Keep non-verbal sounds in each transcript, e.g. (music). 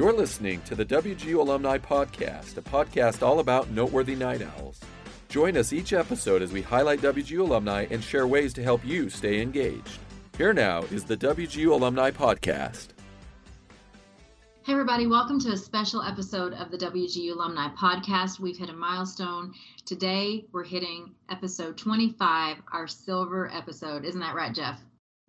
You're listening to the WGU Alumni Podcast, a podcast all about noteworthy night owls. Join us each episode as we highlight WGU alumni and share ways to help you stay engaged. Here now is the WGU Alumni Podcast. Hey, everybody, welcome to a special episode of the WGU Alumni Podcast. We've hit a milestone. Today, we're hitting episode 25, our silver episode. Isn't that right, Jeff?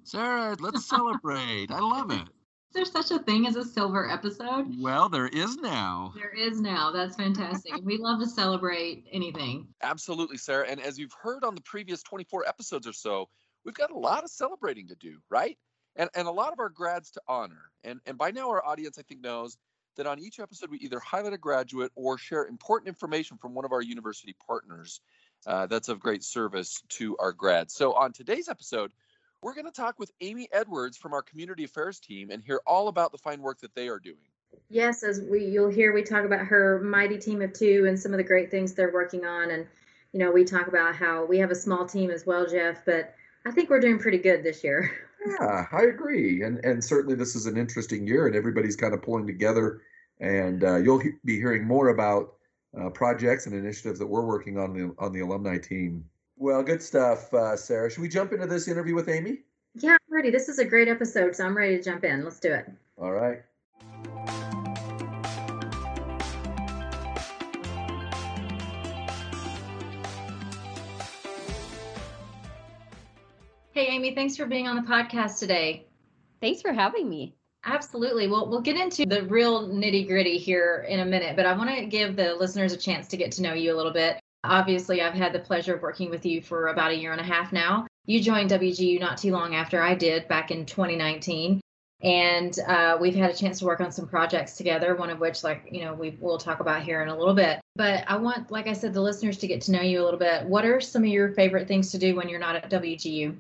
Sarah, let's celebrate. I love it. Is there such a thing as a silver episode? Well, there is now. There is now. That's fantastic. we love to celebrate anything. Absolutely, Sarah. And as you've heard on the previous 24 episodes or so, we've got a lot of celebrating to do, right? And, and a lot of our grads to honor. And, and by now, our audience, I think, knows that on each episode, we either highlight a graduate or share important information from one of our university partners uh, that's of great service to our grads. So on today's episode, we're going to talk with Amy Edwards from our community affairs team and hear all about the fine work that they are doing. Yes, as we you'll hear we talk about her mighty team of two and some of the great things they're working on and you know, we talk about how we have a small team as well, Jeff, but I think we're doing pretty good this year. (laughs) Yeah, I agree, and and certainly this is an interesting year, and everybody's kind of pulling together. And uh, you'll he- be hearing more about uh, projects and initiatives that we're working on the on the alumni team. Well, good stuff, uh, Sarah. Should we jump into this interview with Amy? Yeah, I'm ready. This is a great episode, so I'm ready to jump in. Let's do it. All right. Hey, Amy, thanks for being on the podcast today. Thanks for having me. Absolutely. Well, we'll get into the real nitty gritty here in a minute, but I want to give the listeners a chance to get to know you a little bit. Obviously, I've had the pleasure of working with you for about a year and a half now. You joined WGU not too long after I did back in 2019. And uh, we've had a chance to work on some projects together, one of which, like, you know, we will talk about here in a little bit. But I want, like I said, the listeners to get to know you a little bit. What are some of your favorite things to do when you're not at WGU?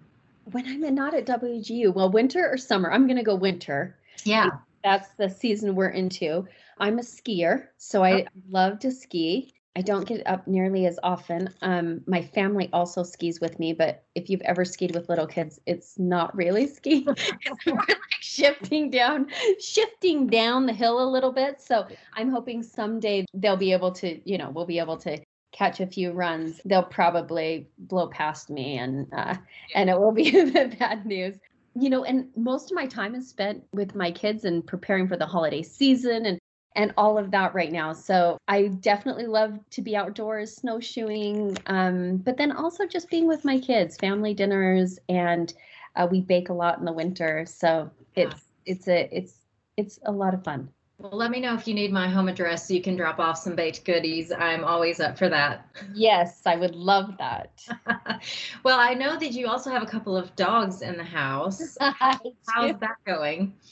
When I'm not at WGU, well, winter or summer, I'm going to go winter. Yeah. That's the season we're into. I'm a skier, so I love to ski. I don't get up nearly as often. Um, my family also skis with me, but if you've ever skied with little kids, it's not really (laughs) skiing. more like shifting down, shifting down the hill a little bit. So I'm hoping someday they'll be able to, you know, we'll be able to catch a few runs. They'll probably blow past me, and uh, and it will be (laughs) the bad news. You know, and most of my time is spent with my kids and preparing for the holiday season and and all of that right now. So I definitely love to be outdoors, snowshoeing, um, but then also just being with my kids, family dinners, and uh, we bake a lot in the winter. So it's it's a it's it's a lot of fun. Well, let me know if you need my home address so you can drop off some baked goodies. I'm always up for that. Yes, I would love that. (laughs) well, I know that you also have a couple of dogs in the house. (laughs) How's that going? (laughs)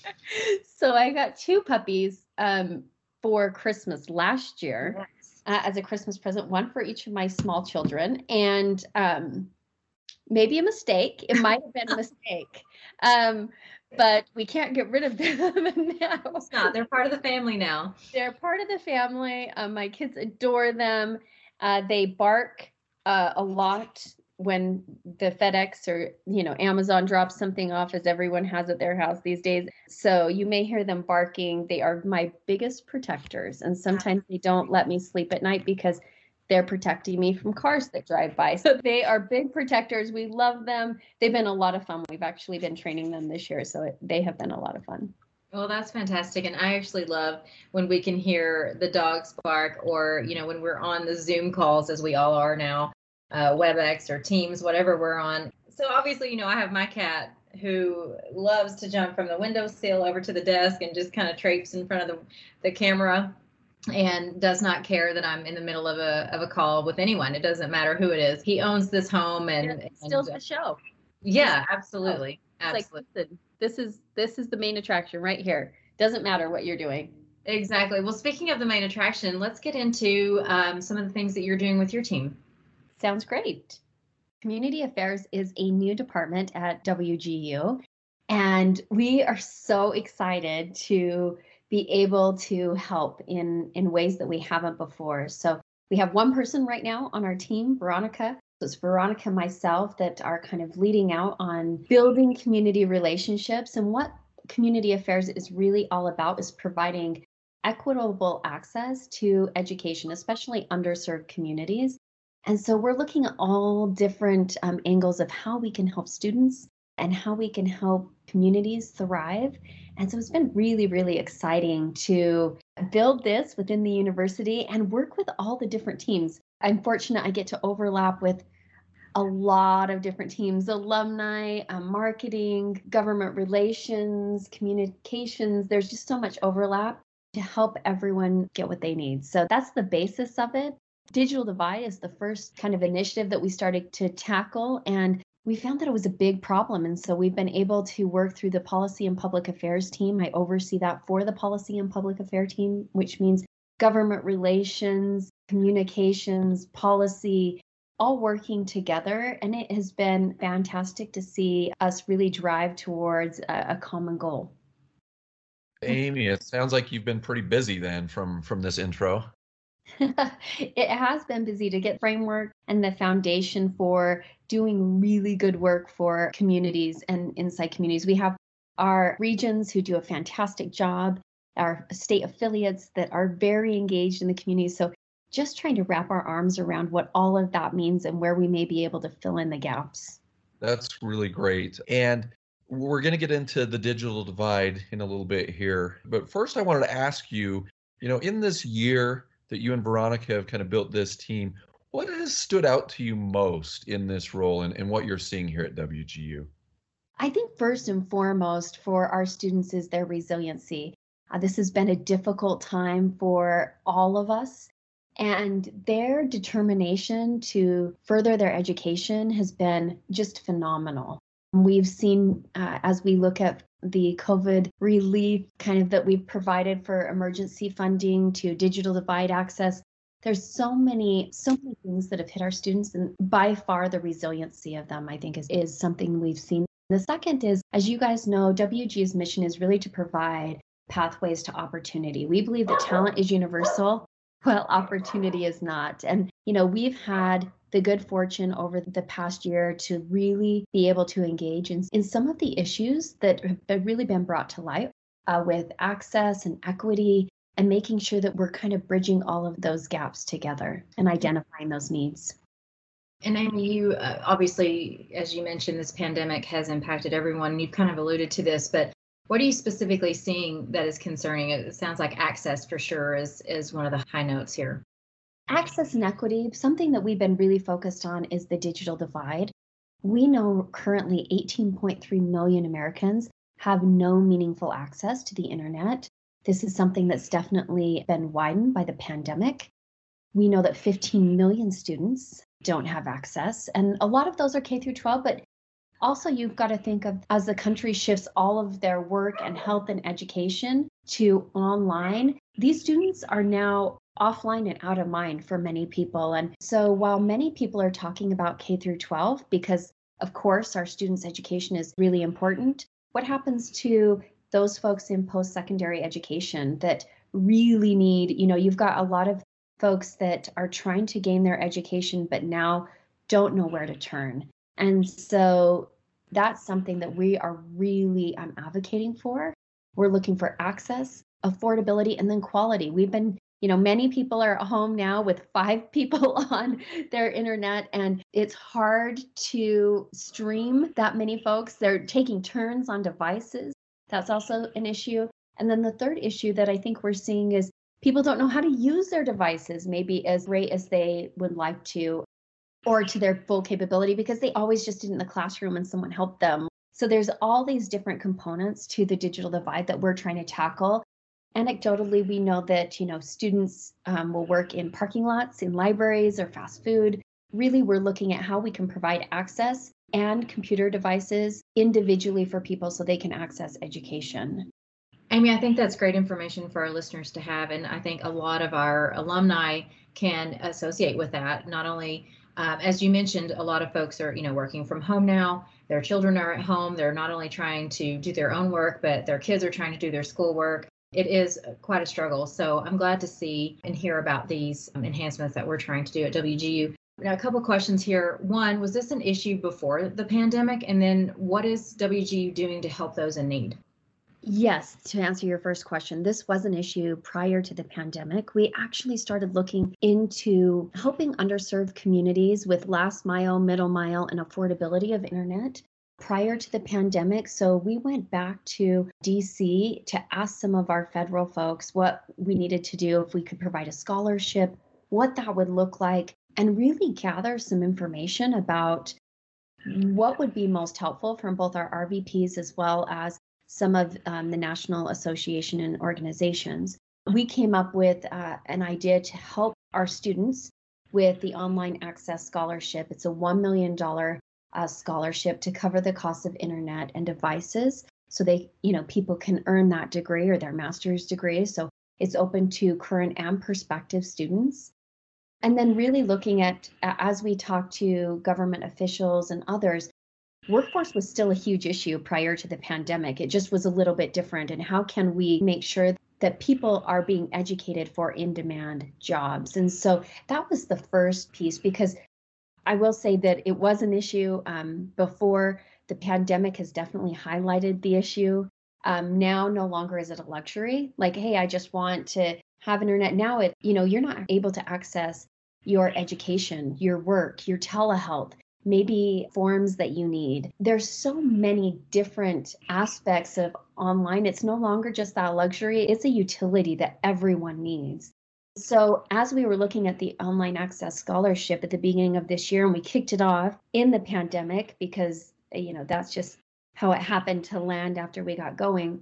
So I got two puppies um, for Christmas last year Yes. uh, as a Christmas present, one for each of my small children, and um, maybe a mistake. It might have been a mistake. (laughs) Um, but we can't get rid of them (laughs) now. It's not. They're part of the family now. They're part of the family. Um, my kids adore them. Uh, they bark uh, a lot when the FedEx or you know Amazon drops something off, as everyone has at their house these days. So you may hear them barking. They are my biggest protectors, and sometimes they don't let me sleep at night because they're protecting me from cars that drive by. So they are big protectors. We love them. They've been a lot of fun. We've actually been training them this year, so it, they have been a lot of fun. Well, that's fantastic. And I actually love when we can hear the dogs bark or, you know, when we're on the Zoom calls, as we all are now, uh, WebEx or Teams, whatever we're on. So obviously, you know, I have my cat who loves to jump from the windowsill over to the desk and just kind of traipse in front of the, the camera and does not care that I'm in the middle of a of a call with anyone. It doesn't matter who it is. He owns this home and, It steals and the show. yeah, absolutely. It's Absolutely. like, listen, this is this is the main attraction right here. Doesn't matter what you're doing. Exactly. Well, speaking of the main attraction, let's get into um, some of the things that you're doing with your team. Sounds great. Community Affairs is a new department at WGU, and we are so excited to be able to help in in ways that we haven't before. So we have one person right now on our team, Veronica. So it's Veronica and myself that are kind of leading out on building community relationships. And what community affairs is really all about is providing equitable access to education, especially underserved communities. And so we're looking at all different um, angles of how we can help students and how we can help communities thrive. And so it's been really, really exciting to build this within the university and work with all the different teams. I'm fortunate I get to overlap with a lot of different teams alumni, um, marketing, government relations, communications. There's just so much overlap to help everyone get what they need. So that's the basis of it. Digital Divide is the first kind of initiative that we started to tackle. And we found that it was a big problem. And so we've been able to work through the policy and public affairs team. I oversee that for the policy and public affairs team, which means government relations, communications, policy, all working together. And it has been fantastic to see us really drive towards a, a common goal. Amy, it sounds like you've been pretty busy then from from this intro. (laughs) it has been busy to get framework and the foundation for doing really good work for communities and inside communities. We have our regions who do a fantastic job, our state affiliates that are very engaged in the community. So just trying to wrap our arms around what all of that means and where we may be able to fill in the gaps. That's really great. And we're going to get into the digital divide in a little bit here. But first, I wanted to ask you you know, in this year that you and Veronica have kind of built this team, what has stood out to you most in this role and, and what you're seeing here at WGU? I think first and foremost for our students is their resiliency. Uh, this has been a difficult time for all of us, and their determination to further their education has been just phenomenal. We've seen uh, as we look at the COVID relief kind of that we've provided for emergency funding to digital divide access. There's so many, so many things that have hit our students, and by far the resiliency of them, I think, is, is something we've seen. The second is, as you guys know, WG's mission is really to provide pathways to opportunity. We believe that talent is universal, (laughs) while opportunity is not. And, you know, we've had the good fortune over the past year to really be able to engage in, in some of the issues that have really been brought to light uh, with access and equity and making sure that we're kind of bridging all of those gaps together and identifying those needs. And Amy, you uh, obviously, as you mentioned, this pandemic has impacted everyone. You've kind of alluded to this, but what are you specifically seeing that is concerning? It sounds like access for sure is is one of the high notes here. Access and equity, something that we've been really focused on is the digital divide. We know currently 18.3 million Americans have no meaningful access to the internet. This is something that's definitely been widened by the pandemic. We know that 15 million students don't have access, and a lot of those are K through 12, but also you've got to think of as the country shifts all of their work and health and education to online, these students are now offline and out of mind for many people. And so while many people are talking about K through 12, because of course our students' education is really important, what happens to those folks in post secondary education that really need, you know, you've got a lot of folks that are trying to gain their education, but now don't know where to turn. And so that's something that we are really um, advocating for. We're looking for access, affordability, and then quality. We've been you know many people are at home now with five (laughs) people on their internet and it's hard to stream that many folks. They're taking turns on devices. That's also an issue. And then the third issue that i think we're seeing is people don't know how to use their devices maybe as great as they would like to or to their full capability because they always just did in the classroom and someone helped them. So there's all these different components to the digital divide that we're trying to tackle anecdotally we know that you know students um, will work in parking lots in libraries or fast food. Really we're looking at how we can provide access and computer devices individually for people so they can access education. Amy i think that's great information for our listeners to have and i think a lot of our alumni can associate with that. Not only um, as you mentioned a lot of folks are you know working from home now. Their children are at home. They're not only trying to do their own work but their kids are trying to do their schoolwork it is quite a struggle. So I'm glad to see and hear about these um, enhancements that we're trying to do at WGU. Now, a couple questions here. One, was this an issue before the pandemic? And then what is WGU doing to help those in need? Yes, to answer your first question, this was an issue prior to the pandemic. We actually started looking into helping underserved communities with last mile, middle mile, and affordability of internet prior to the pandemic. So we went back to DC to ask some of our federal folks what we needed to do, if we could provide a scholarship, what that would look like, and really gather some information about what would be most helpful from both our RVPs as well as some of um, the National Association and organizations. We came up with uh, an idea to help our students with the Online Access Scholarship. It's a $1 million uh, scholarship to cover the cost of internet and devices so they you know people can earn that degree or their master's degree. So it's open to current and prospective students. And then really looking at as we talk to government officials and others workforce was still a huge issue prior to the pandemic. It just was a little bit different. And how can we make sure that people are being educated for in demand jobs? And so that was the first piece because I will say that it was an issue um, before the pandemic has definitely highlighted the issue. Um, now, no longer is it a luxury. Like, hey, I just want to have internet. Now, it you know you're not able to access your education, your work, your telehealth, maybe forms that you need. There's so many different aspects of online. It's no longer just that luxury, it's a utility that everyone needs. So, as we were looking at the online access scholarship at the beginning of this year, and we kicked it off in the pandemic because, you know, that's just how it happened to land after we got going,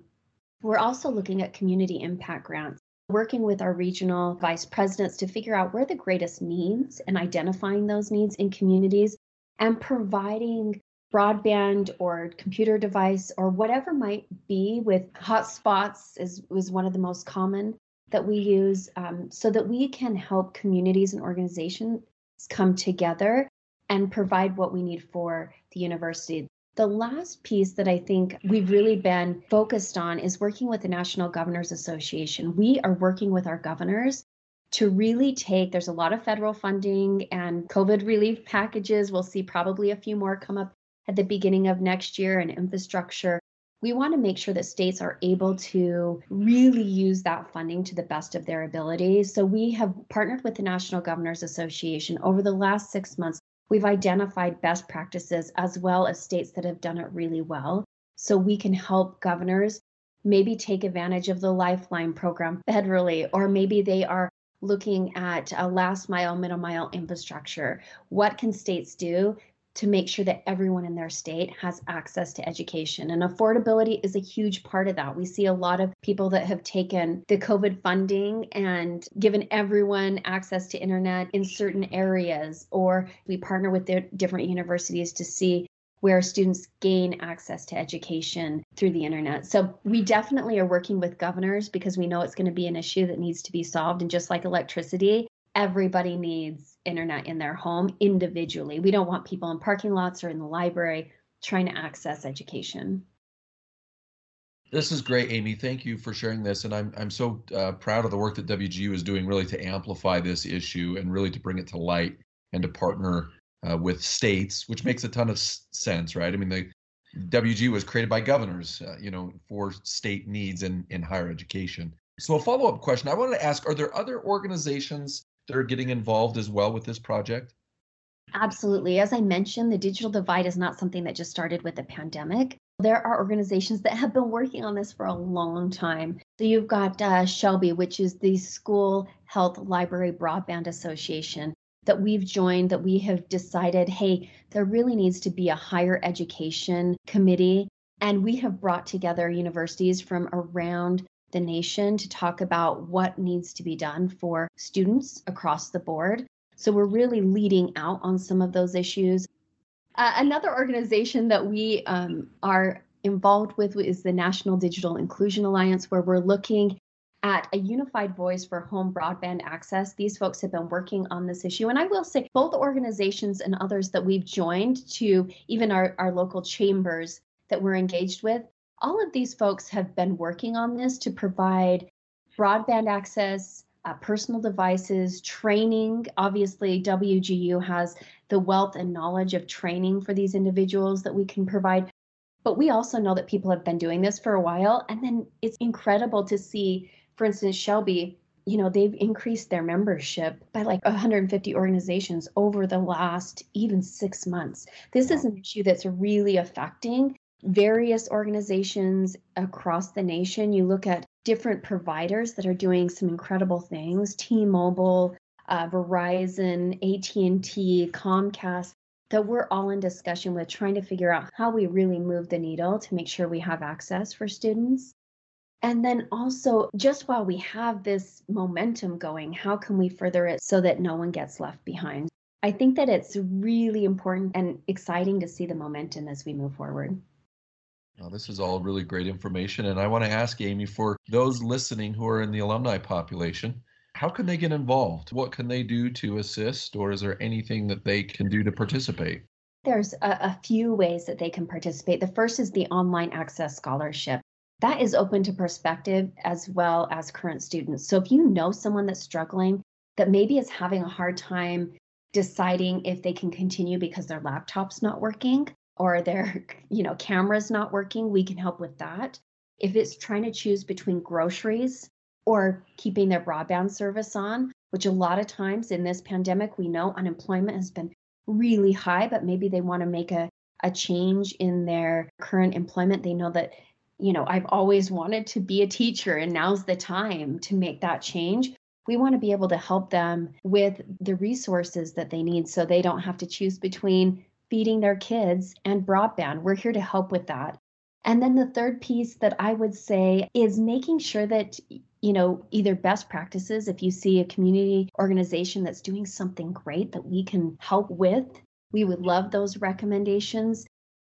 we're also looking at community impact grants, working with our regional vice presidents to figure out where the greatest needs and identifying those needs in communities and providing broadband or computer device or whatever might be with hotspots is was one of the most common that we use um, so that we can help communities and organizations come together and provide what we need for the university. The last piece that I think we've really been focused on is working with the National Governors Association. We are working with our governors to really take, there's a lot of federal funding and COVID relief packages. We'll see probably a few more come up at the beginning of next year and infrastructure we want to make sure that states are able to really use that funding to the best of their abilities. So we have partnered with the National Governors Association over the last six months. We've identified best practices as well as states that have done it really well. So we can help governors maybe take advantage of the Lifeline program federally, or maybe they are looking at a last mile, middle mile infrastructure. What can states do to make sure that everyone in their state has access to education. And affordability is a huge part of that. We see a lot of people that have taken the COVID funding and given everyone access to internet in certain areas, or we partner with the different universities to see where students gain access to education through the internet. So we definitely are working with governors because we know it's going to be an issue that needs to be solved. And just like electricity, everybody needs internet in their home individually. We don't want people in parking lots or in the library trying to access education. This is great, Amy. Thank you for sharing this, and I'm I'm so uh, proud of the work that WGU is doing, really to amplify this issue and really to bring it to light and to partner uh, with states, which makes a ton of sense, right? I mean, the WGU was created by governors, uh, you know, for state needs in in higher education. So, a follow up question I wanted to ask: Are there other organizations that are getting involved as well with this project? Absolutely. As I mentioned, the digital divide is not something that just started with the pandemic. There are organizations that have been working on this for a long time. So you've got uh, Shelby, which is the School Health Library Broadband Association that we've joined, that we have decided, hey, there really needs to be a higher education committee. And we have brought together universities from around the nation to talk about what needs to be done for students across the board. So we're really leading out on some of those issues. Uh, another organization that we um, are involved with is the National Digital Inclusion Alliance, where we're looking at a unified voice for home broadband access. These folks have been working on this issue. And I will say, both organizations and others that we've joined to even our, our local chambers that we're engaged with all of these folks have been working on this to provide broadband access, uh, personal devices, training. Obviously, WGU has the wealth and knowledge of training for these individuals that we can provide. But we also know that people have been doing this for a while. And then it's incredible to see, for instance, Shelby, you know, they've increased their membership by like 150 organizations over the last even six months. This is an issue that's really affecting various organizations across the nation. You look at different providers that are doing some incredible things, T-Mobile, uh, Verizon, AT&T, Comcast, that we're all in discussion with trying to figure out how we really move the needle to make sure we have access for students. And then also, just while we have this momentum going, how can we further it so that no one gets left behind? I think that it's really important and exciting to see the momentum as we move forward. This is all really great information. And I want to ask Amy for those listening who are in the alumni population, how can they get involved? What can they do to assist, or is there anything that they can do to participate? There's a, a few ways that they can participate. The first is the Online Access Scholarship. That is open to prospective as well as current students. So if you know someone that's struggling, that maybe is having a hard time deciding if they can continue because their laptop's not working or their (laughs) you know camera's not working we can help with that. If it's trying to choose between groceries or keeping their broadband service on which a lot of times in this pandemic we know unemployment has been really high but maybe they want to make a, a change in their current employment. They know that you know i've always wanted to be a teacher and now's the time to make that change. We want to be able to help them with the resources that they need so they don't have to choose between feeding their kids and broadband. We're here to help with that. And then the third piece that I would say is making sure that, you know, either best practices, if you see a community organization that's doing something great that we can help with, we would love those recommendations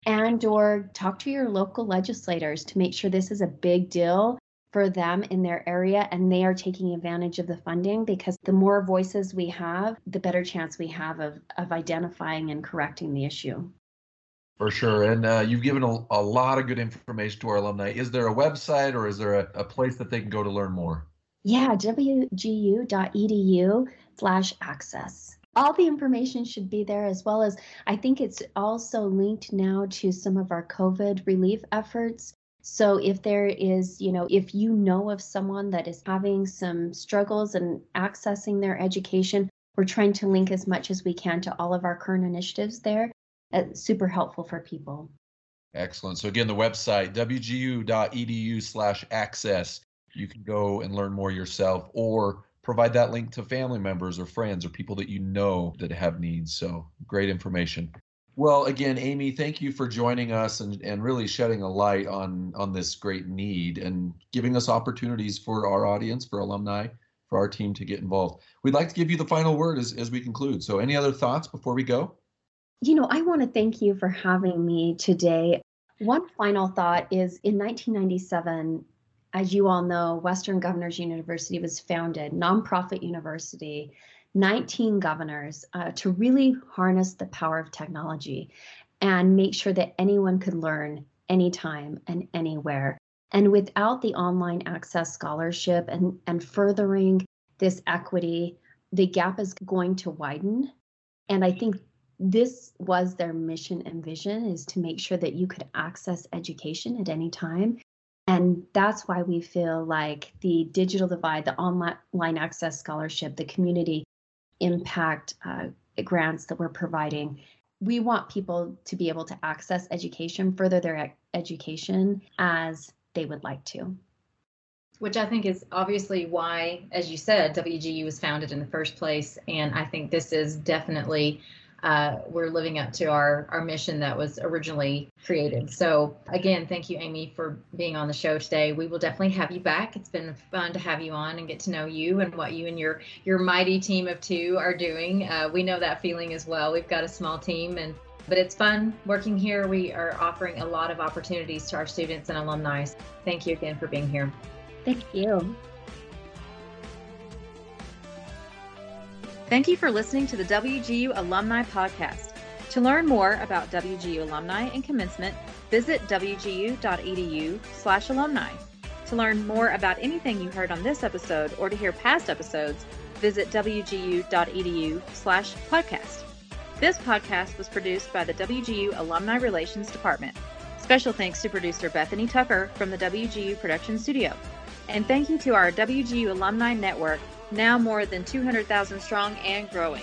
and or talk to your local legislators to make sure this is a big deal for them in their area and they are taking advantage of the funding because the more voices we have, the better chance we have of, of identifying and correcting the issue. For sure. And uh, you've given a, a, lot of good information to our alumni. Is there a website or is there a, a place that they can go to learn more? Yeah, wgu.edu slash access. All the information should be there, as well as I think it's also linked now to some of our COVID relief efforts so if there is, you know, if you know of someone that is having some struggles and accessing their education, we're trying to link as much as we can to all of our current initiatives there. It's super helpful for people. Excellent. So again, the website wgu.edu slash access. You can go and learn more yourself or provide that link to family members or friends or people that you know that have needs. So great information. Well, again, Amy, thank you for joining us and, and really shedding a light on on this great need and giving us opportunities for our audience, for alumni, for our team to get involved. We'd like to give you the final word as, as we conclude. So any other thoughts before we go? You know, I want to thank you for having me today. One final thought is in 1997, as you all know, Western Governors University was founded, nonprofit university 19 governors uh, to really harness the power of technology and make sure that anyone could learn anytime and anywhere. And without the online access scholarship and, and furthering this equity, the gap is going to widen. And I think this was their mission and vision is to make sure that you could access education at any time. And that's why we feel like the digital divide, the online access scholarship, the community impact uh, grants that we're providing. We want people to be able to access education, further their education as they would like to. Which I think is obviously why, as you said, WGU was founded in the first place. And I think this is definitely uh, we're living up to our our mission that was originally created. So again, thank you, Amy, for being on the show today. We will definitely have you back. It's been fun to have you on and get to know you and what you and your your mighty team of two are doing. Uh, we know that feeling as well. We've got a small team and. But it's fun working here. We are offering a lot of opportunities to our students and alumni. Thank you again for being here. Thank you. Thank you for listening to the WGU Alumni Podcast. To learn more about WGU alumni and commencement, visit wgu.edu slash alumni. To learn more about anything you heard on this episode or to hear past episodes, visit wgu.edu slash podcast. This podcast was produced by the WGU Alumni Relations Department. Special thanks to producer Bethany Tucker from the WGU Production Studio. And thank you to our WGU Alumni Network, now more than 200,000 strong and growing.